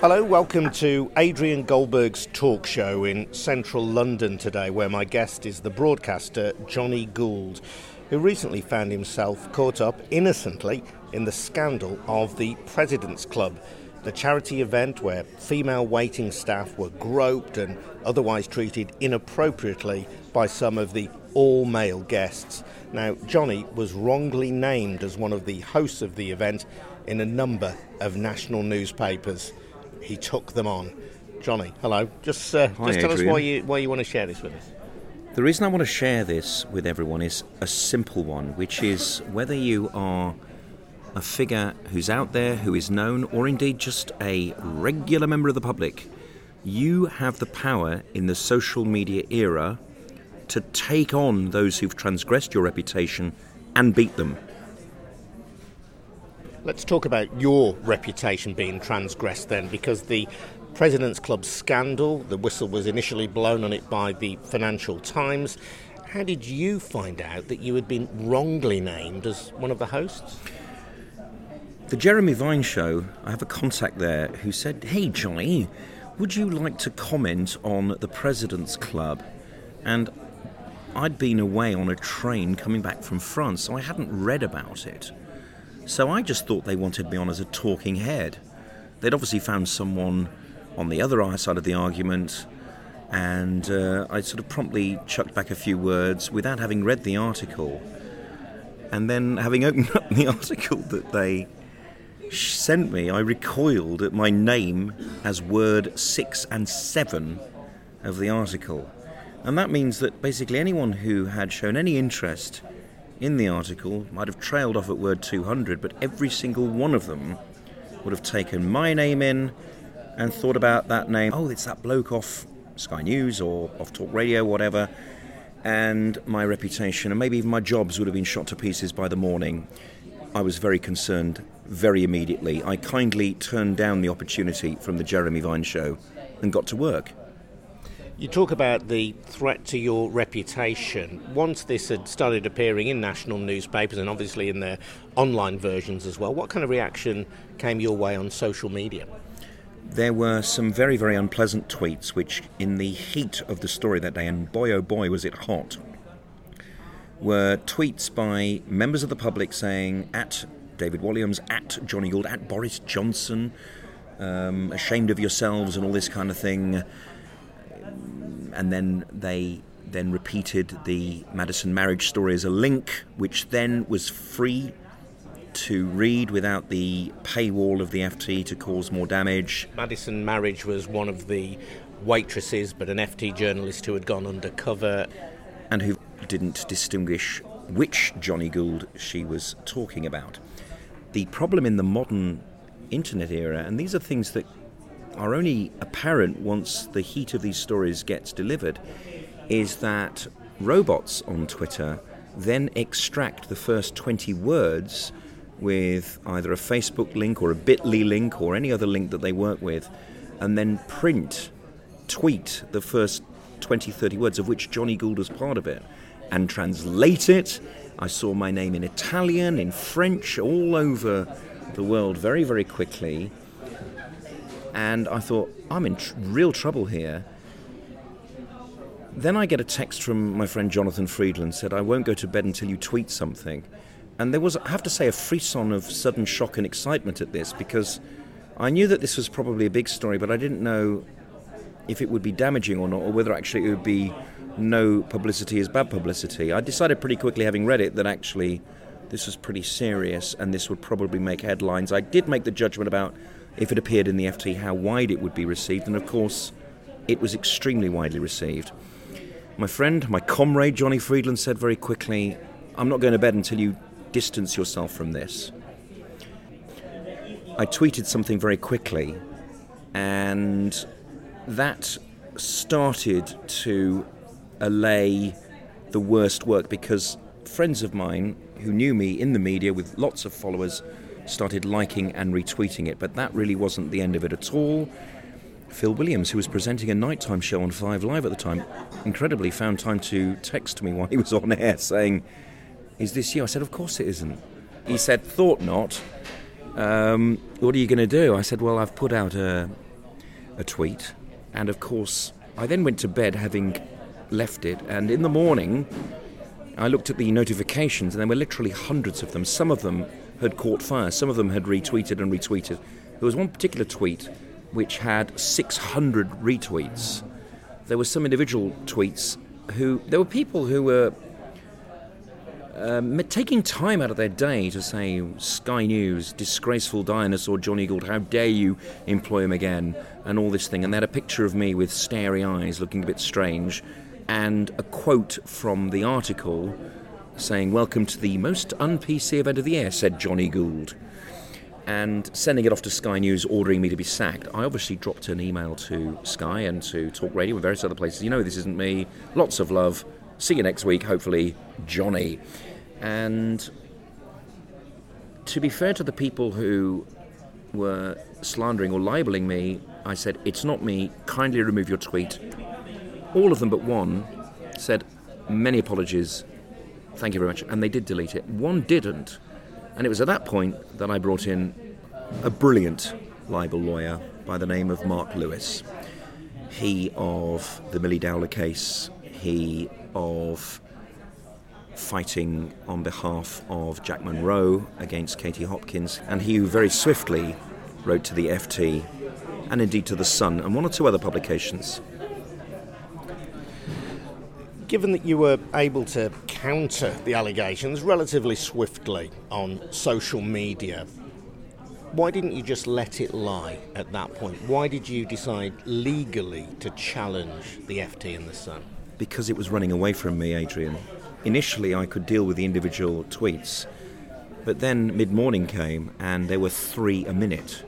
Hello, welcome to Adrian Goldberg's talk show in central London today, where my guest is the broadcaster Johnny Gould, who recently found himself caught up innocently in the scandal of the President's Club, the charity event where female waiting staff were groped and otherwise treated inappropriately by some of the all male guests. Now, Johnny was wrongly named as one of the hosts of the event in a number of national newspapers he took them on. Johnny, hello. Just, uh, Hi, just tell Adrian. us why you, why you want to share this with us. The reason I want to share this with everyone is a simple one, which is whether you are a figure who's out there, who is known, or indeed just a regular member of the public, you have the power in the social media era to take on those who've transgressed your reputation and beat them. Let's talk about your reputation being transgressed then, because the President's Club scandal, the whistle was initially blown on it by the Financial Times. How did you find out that you had been wrongly named as one of the hosts? The Jeremy Vine show, I have a contact there who said, Hey Johnny, would you like to comment on the President's Club? And I'd been away on a train coming back from France, so I hadn't read about it. So I just thought they wanted me on as a talking head. They'd obviously found someone on the other side of the argument, and uh, I sort of promptly chucked back a few words without having read the article. And then, having opened up the article that they sent me, I recoiled at my name as word six and seven of the article. And that means that basically anyone who had shown any interest in the article might have trailed off at word 200, but every single one of them would have taken my name in and thought about that name. Oh, it's that bloke off Sky News or off Talk Radio, whatever. And my reputation and maybe even my jobs would have been shot to pieces by the morning. I was very concerned very immediately. I kindly turned down the opportunity from the Jeremy Vine show and got to work. You talk about the threat to your reputation. Once this had started appearing in national newspapers and obviously in their online versions as well, what kind of reaction came your way on social media? There were some very, very unpleasant tweets, which, in the heat of the story that day, and boy oh boy was it hot, were tweets by members of the public saying, at David Walliams, at Johnny Gould, at Boris Johnson, um, ashamed of yourselves, and all this kind of thing. And then they then repeated the Madison Marriage story as a link, which then was free to read without the paywall of the FT to cause more damage. Madison Marriage was one of the waitresses, but an FT journalist who had gone undercover. and who didn't distinguish which Johnny Gould she was talking about. The problem in the modern internet era, and these are things that are only apparent once the heat of these stories gets delivered, is that robots on Twitter then extract the first 20 words with either a Facebook link or a bit.ly link or any other link that they work with, and then print, tweet the first 20, 30 words, of which Johnny Gould was part of it, and translate it. I saw my name in Italian, in French, all over the world very, very quickly. And I thought, I'm in tr- real trouble here. Then I get a text from my friend Jonathan Freedland said, I won't go to bed until you tweet something. And there was, I have to say, a frisson of sudden shock and excitement at this because I knew that this was probably a big story, but I didn't know if it would be damaging or not, or whether actually it would be no publicity is bad publicity. I decided pretty quickly, having read it, that actually this was pretty serious and this would probably make headlines. I did make the judgment about if it appeared in the FT, how wide it would be received, and of course, it was extremely widely received. My friend, my comrade Johnny Freedland said very quickly, I'm not going to bed until you distance yourself from this. I tweeted something very quickly, and that started to allay the worst work because friends of mine who knew me in the media with lots of followers started liking and retweeting it, but that really wasn't the end of it at all. Phil Williams, who was presenting a nighttime show on Five Live at the time, incredibly found time to text me while he was on air saying, Is this you? I said, Of course it isn't. He said, Thought not. Um, what are you going to do? I said, Well, I've put out a, a tweet, and of course, I then went to bed having left it, and in the morning, I looked at the notifications, and there were literally hundreds of them. Some of them had caught fire, some of them had retweeted and retweeted. There was one particular tweet which had 600 retweets. There were some individual tweets who, there were people who were um, taking time out of their day to say, Sky News, disgraceful dinosaur Johnny Gould, how dare you employ him again, and all this thing. And they had a picture of me with starey eyes looking a bit strange, and a quote from the article saying, Welcome to the most un PC event of the year, said Johnny Gould. And sending it off to Sky News, ordering me to be sacked. I obviously dropped an email to Sky and to Talk Radio and various other places. You know, this isn't me. Lots of love. See you next week, hopefully, Johnny. And to be fair to the people who were slandering or libeling me, I said, It's not me, kindly remove your tweet. All of them but one said, Many apologies, thank you very much. And they did delete it. One didn't. And it was at that point that I brought in a brilliant libel lawyer by the name of Mark Lewis. He of the Milly Dowler case, he of fighting on behalf of Jack Monroe against Katie Hopkins, and he who very swiftly wrote to the FT and indeed to The Sun and one or two other publications. Given that you were able to counter the allegations relatively swiftly on social media, why didn't you just let it lie at that point? Why did you decide legally to challenge the FT and The Sun? Because it was running away from me, Adrian initially I could deal with the individual tweets, but then mid morning came and there were three a minute.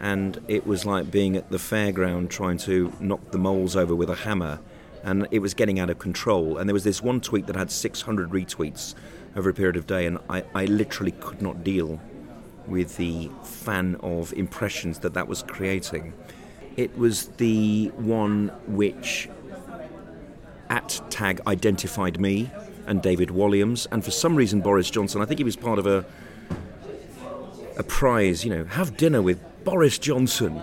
And it was like being at the fairground trying to knock the moles over with a hammer. And it was getting out of control. And there was this one tweet that had 600 retweets over a period of day, and I, I literally could not deal with the fan of impressions that that was creating. It was the one which at tag identified me and David Walliams, and for some reason Boris Johnson. I think he was part of a a prize. You know, have dinner with Boris Johnson.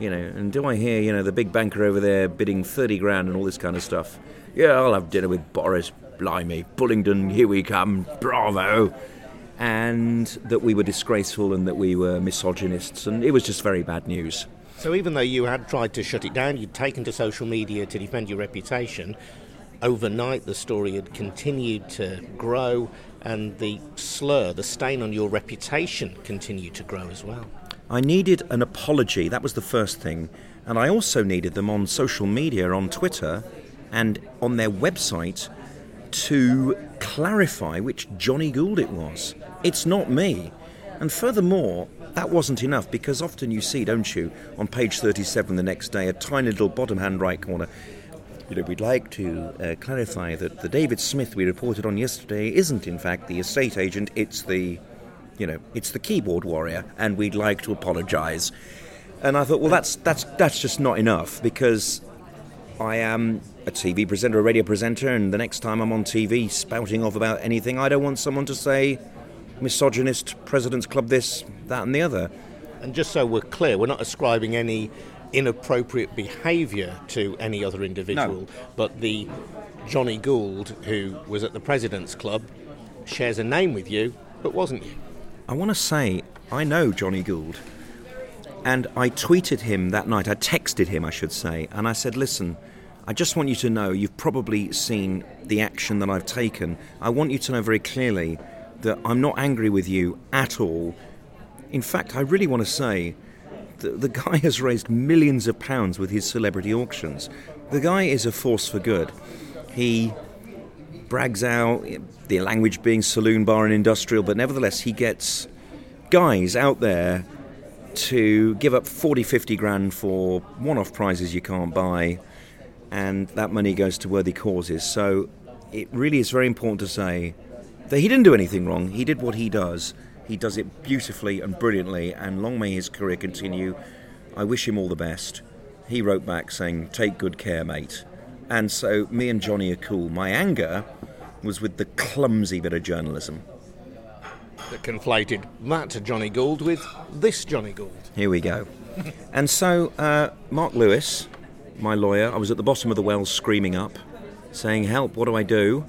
You know, and do I hear you know the big banker over there bidding thirty grand and all this kind of stuff? Yeah, I'll have dinner with Boris. Blimey, Bullingdon, here we come. Bravo. And that we were disgraceful and that we were misogynists, and it was just very bad news. So even though you had tried to shut it down, you'd taken to social media to defend your reputation, overnight the story had continued to grow and the slur, the stain on your reputation continued to grow as well. I needed an apology, that was the first thing. And I also needed them on social media, on Twitter, and on their website to clarify which Johnny Gould it was. It's not me. And furthermore, that wasn't enough because often you see, don't you, on page 37 the next day, a tiny little bottom hand right corner you know, we'd like to uh, clarify that the David Smith we reported on yesterday isn't, in fact, the estate agent. It's the, you know, it's the keyboard warrior, and we'd like to apologise. And I thought, well, that's that's that's just not enough because I am a TV presenter, a radio presenter, and the next time I'm on TV spouting off about anything, I don't want someone to say misogynist, President's Club this, that, and the other. And just so we're clear, we're not ascribing any inappropriate behaviour to any other individual, no. but the Johnny Gould, who was at the President's Club, shares a name with you, but wasn't you. I want to say, I know Johnny Gould. And I tweeted him that night, I texted him, I should say, and I said, listen, I just want you to know you've probably seen the action that I've taken. I want you to know very clearly that I'm not angry with you at all. In fact, I really want to say the, the guy has raised millions of pounds with his celebrity auctions. The guy is a force for good. He brags out the language being saloon, bar, and industrial, but nevertheless, he gets guys out there to give up 40, 50 grand for one off prizes you can't buy, and that money goes to worthy causes. So it really is very important to say that he didn't do anything wrong, he did what he does he does it beautifully and brilliantly, and long may his career continue. I wish him all the best. He wrote back saying, Take good care, mate. And so me and Johnny are cool. My anger was with the clumsy bit of journalism. That conflated that Johnny Gould with this Johnny Gould. Here we go. and so, uh, Mark Lewis, my lawyer, I was at the bottom of the well screaming up, saying, Help, what do I do?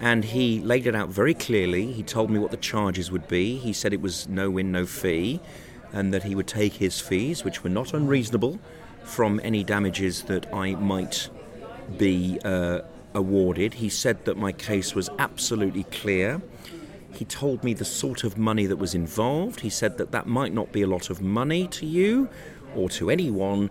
And he laid it out very clearly. He told me what the charges would be. He said it was no win, no fee, and that he would take his fees, which were not unreasonable, from any damages that I might be uh, awarded. He said that my case was absolutely clear. He told me the sort of money that was involved. He said that that might not be a lot of money to you or to anyone,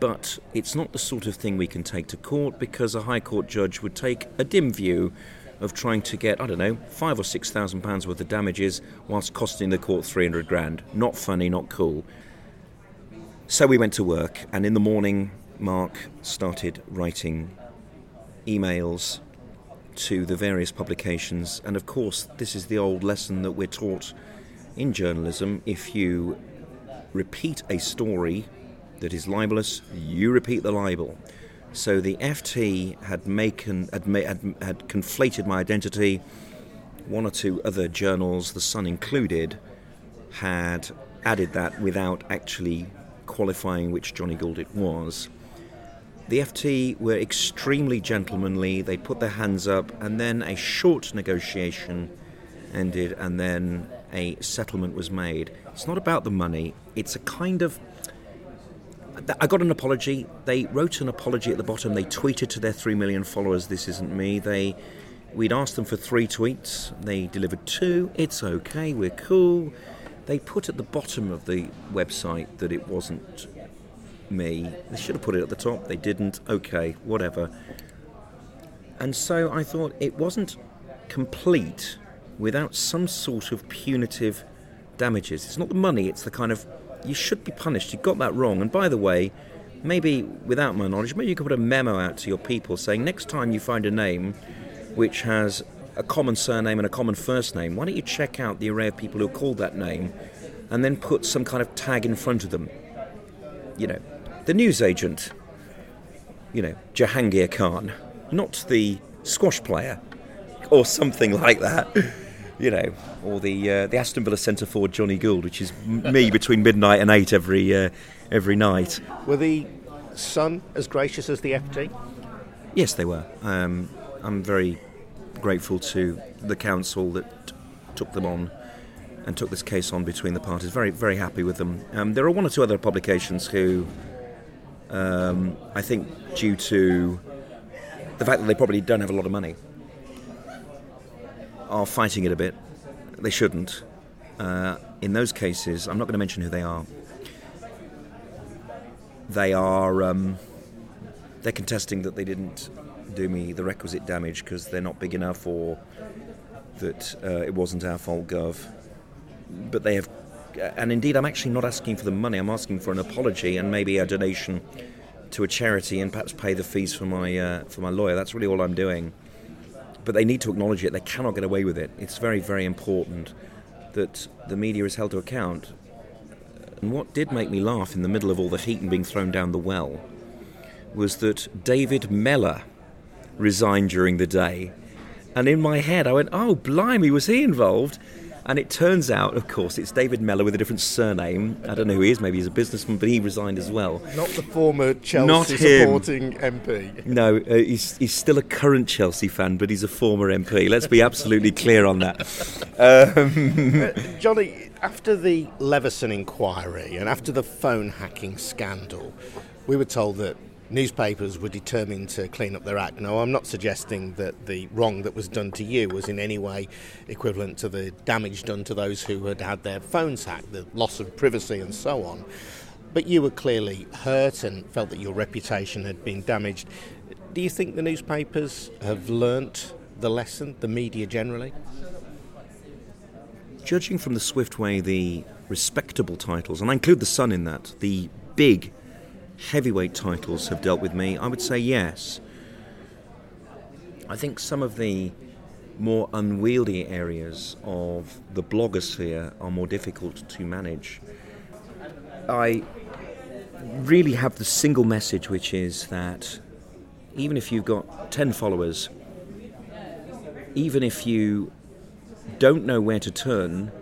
but it's not the sort of thing we can take to court because a High Court judge would take a dim view of trying to get, I don't know, five or six thousand pounds worth of damages whilst costing the court 300 grand. Not funny, not cool. So we went to work, and in the morning, Mark started writing emails to the various publications. And of course, this is the old lesson that we're taught in journalism. If you repeat a story that is libelous, you repeat the libel. So the FT had, had, had, had conflated my identity. One or two other journals, The Sun included, had added that without actually qualifying which Johnny Gould it was. The FT were extremely gentlemanly. They put their hands up, and then a short negotiation ended, and then a settlement was made. It's not about the money, it's a kind of I got an apology. They wrote an apology at the bottom. They tweeted to their three million followers, "This isn't me." They, we'd asked them for three tweets. They delivered two. It's okay. We're cool. They put at the bottom of the website that it wasn't me. They should have put it at the top. They didn't. Okay, whatever. And so I thought it wasn't complete without some sort of punitive damages. It's not the money. It's the kind of you should be punished. You got that wrong. And by the way, maybe without my knowledge, maybe you could put a memo out to your people saying next time you find a name which has a common surname and a common first name, why don't you check out the array of people who are called that name and then put some kind of tag in front of them? You know, the newsagent, you know, Jahangir Khan, not the squash player or something like that you know, or the uh, the Aston Villa centre forward Johnny Gould, which is me between midnight and eight every uh, every night. Were the Sun as gracious as the FT? Yes, they were. Um, I'm very grateful to the counsel that took them on and took this case on between the parties. Very very happy with them. Um, there are one or two other publications who, um, I think, due to the fact that they probably don't have a lot of money are fighting it a bit. They shouldn't. Uh, in those cases, I'm not going to mention who they are. They are um, they're contesting that they didn't do me the requisite damage because they're not big enough, or that uh, it wasn't our fault, Gov. But they have, and indeed, I'm actually not asking for the money. I'm asking for an apology and maybe a donation to a charity, and perhaps pay the fees for my uh, for my lawyer. That's really all I'm doing but they need to acknowledge it. They cannot get away with it. It's very, very important that the media is held to account. And what did make me laugh in the middle of all the heat and being thrown down the well was that David Mellor resigned during the day. And in my head, I went, oh, blimey, was he involved? And it turns out, of course, it's David Mellor with a different surname. I don't know who he is. Maybe he's a businessman, but he resigned as well. Not the former Chelsea supporting MP. No, uh, he's, he's still a current Chelsea fan, but he's a former MP. Let's be absolutely clear on that. Um, uh, Johnny, after the Leveson inquiry and after the phone hacking scandal, we were told that newspapers were determined to clean up their act. Now, I'm not suggesting that the wrong that was done to you was in any way equivalent to the damage done to those who had had their phones hacked, the loss of privacy, and so on. But you were clearly hurt and felt that your reputation had been damaged. Do you think the newspapers have learnt the lesson, the media generally? Judging from the swift way the respectable titles, and I include The Sun in that, the big heavyweight titles have dealt with me, I would say yes. I think some of the more unwieldy areas of the blogosphere are more difficult to manage. I really have the single message, which is that even if you've got 10 followers, even if you don't know where to turn,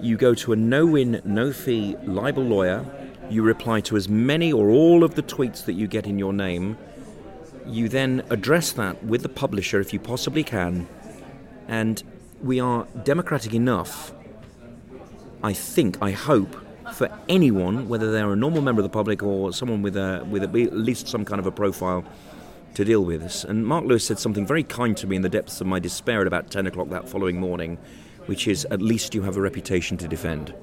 you go to a no win, no fee libel lawyer You reply to as many or all of the tweets that you get in your name. You then address that with the publisher if you possibly can. And we are democratic enough, I think, I hope, for anyone, whether they're a normal member of the public or someone with, a, with a, at least some kind of a profile, to deal with this. And Mark Lewis said something very kind to me in the depths of my despair at about 10 o'clock that following morning, which is at least you have a reputation to defend.